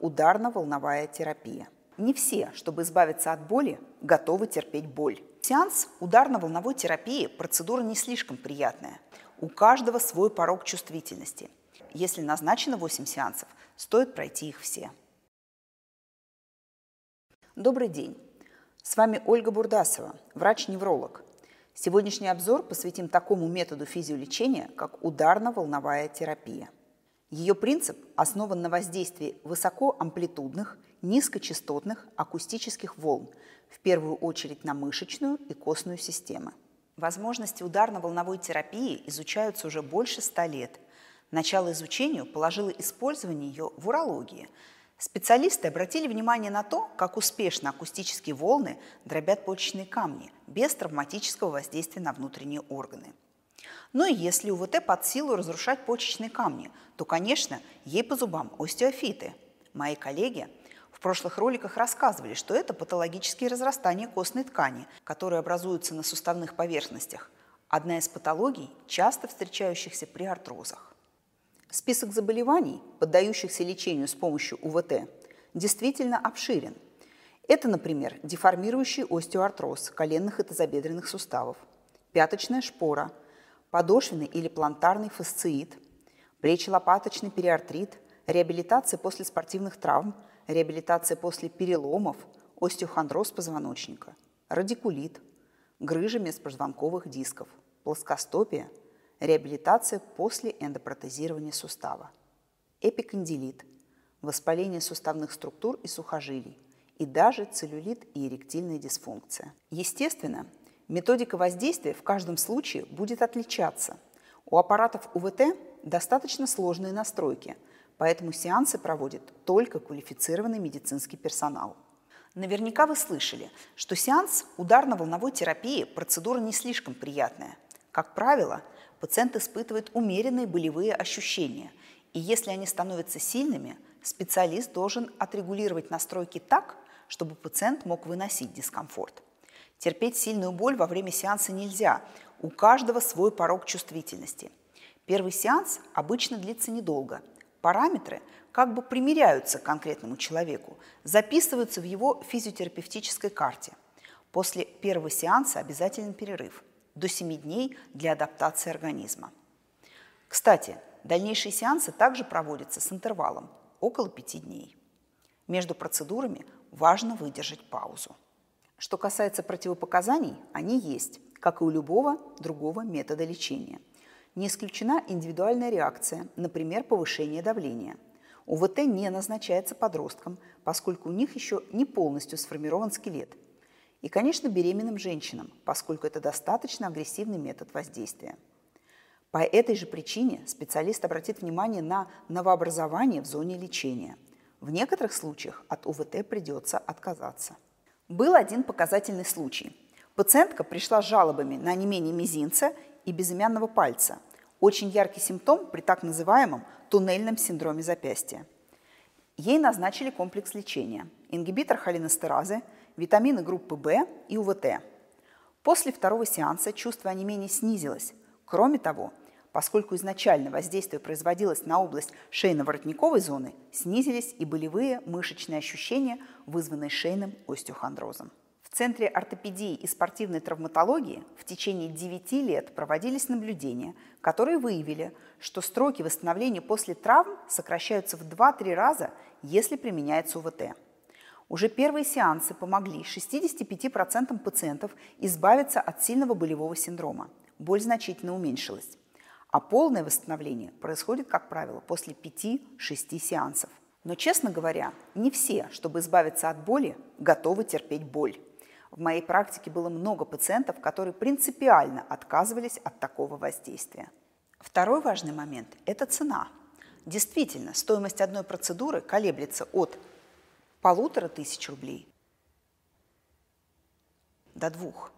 ударно-волновая терапия. Не все, чтобы избавиться от боли, готовы терпеть боль. Сеанс ударно-волновой терапии – процедура не слишком приятная. У каждого свой порог чувствительности. Если назначено 8 сеансов, стоит пройти их все. Добрый день. С вами Ольга Бурдасова, врач-невролог. Сегодняшний обзор посвятим такому методу физиолечения, как ударно-волновая терапия. Ее принцип основан на воздействии высокоамплитудных, низкочастотных акустических волн, в первую очередь на мышечную и костную системы. Возможности ударно-волновой терапии изучаются уже больше ста лет. Начало изучению положило использование ее в урологии – Специалисты обратили внимание на то, как успешно акустические волны дробят почечные камни без травматического воздействия на внутренние органы. Но если УВТ под силу разрушать почечные камни, то, конечно, ей по зубам остеофиты. Мои коллеги в прошлых роликах рассказывали, что это патологические разрастания костной ткани, которые образуются на суставных поверхностях. Одна из патологий, часто встречающихся при артрозах. Список заболеваний, поддающихся лечению с помощью УВТ, действительно обширен. Это, например, деформирующий остеоартроз коленных и тазобедренных суставов, пяточная шпора, подошвенный или плантарный фасциит, плечелопаточный периартрит, реабилитация после спортивных травм, реабилитация после переломов, остеохондроз позвоночника, радикулит, грыжа межпозвонковых дисков, плоскостопие – реабилитация после эндопротезирования сустава, эпикондилит, воспаление суставных структур и сухожилий, и даже целлюлит и эректильная дисфункция. Естественно, методика воздействия в каждом случае будет отличаться. У аппаратов УВТ достаточно сложные настройки, поэтому сеансы проводит только квалифицированный медицинский персонал. Наверняка вы слышали, что сеанс ударно-волновой терапии – процедура не слишком приятная. Как правило, пациент испытывает умеренные болевые ощущения, и если они становятся сильными, специалист должен отрегулировать настройки так, чтобы пациент мог выносить дискомфорт. Терпеть сильную боль во время сеанса нельзя, у каждого свой порог чувствительности. Первый сеанс обычно длится недолго. Параметры как бы примеряются к конкретному человеку, записываются в его физиотерапевтической карте. После первого сеанса обязателен перерыв – до 7 дней для адаптации организма. Кстати, дальнейшие сеансы также проводятся с интервалом около 5 дней. Между процедурами важно выдержать паузу. Что касается противопоказаний, они есть, как и у любого другого метода лечения. Не исключена индивидуальная реакция, например, повышение давления. УВТ не назначается подросткам, поскольку у них еще не полностью сформирован скелет – и, конечно, беременным женщинам, поскольку это достаточно агрессивный метод воздействия. По этой же причине специалист обратит внимание на новообразование в зоне лечения. В некоторых случаях от УВТ придется отказаться. Был один показательный случай. Пациентка пришла с жалобами на онемение мизинца и безымянного пальца. Очень яркий симптом при так называемом туннельном синдроме запястья. Ей назначили комплекс лечения – ингибитор холинестеразы – витамины группы В и УВТ. После второго сеанса чувство онемения снизилось. Кроме того, поскольку изначально воздействие производилось на область шейно-воротниковой зоны, снизились и болевые мышечные ощущения, вызванные шейным остеохондрозом. В Центре ортопедии и спортивной травматологии в течение 9 лет проводились наблюдения, которые выявили, что сроки восстановления после травм сокращаются в 2-3 раза, если применяется УВТ. Уже первые сеансы помогли 65% пациентов избавиться от сильного болевого синдрома. Боль значительно уменьшилась. А полное восстановление происходит, как правило, после 5-6 сеансов. Но, честно говоря, не все, чтобы избавиться от боли, готовы терпеть боль. В моей практике было много пациентов, которые принципиально отказывались от такого воздействия. Второй важный момент – это цена. Действительно, стоимость одной процедуры колеблется от полутора тысяч рублей до двух.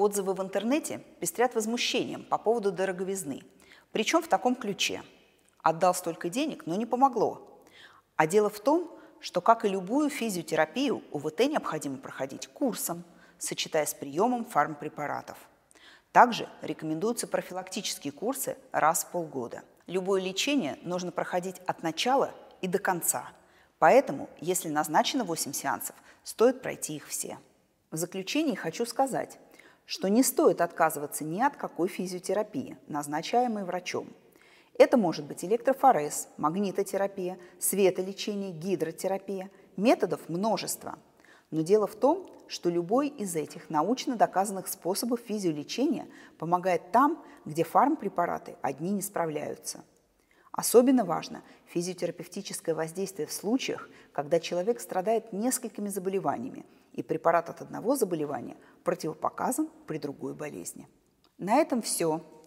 Отзывы в интернете пестрят возмущением по поводу дороговизны. Причем в таком ключе. Отдал столько денег, но не помогло. А дело в том, что, как и любую физиотерапию, УВТ необходимо проходить курсом, сочетая с приемом фармпрепаратов. Также рекомендуются профилактические курсы раз в полгода. Любое лечение нужно проходить от начала и до конца. Поэтому, если назначено 8 сеансов, стоит пройти их все. В заключение хочу сказать, что не стоит отказываться ни от какой физиотерапии, назначаемой врачом. Это может быть электрофорез, магнитотерапия, светолечение, гидротерапия. Методов множество. Но дело в том, что любой из этих научно доказанных способов физиолечения помогает там, где фармпрепараты одни не справляются. Особенно важно физиотерапевтическое воздействие в случаях, когда человек страдает несколькими заболеваниями, и препарат от одного заболевания противопоказан при другой болезни. На этом все.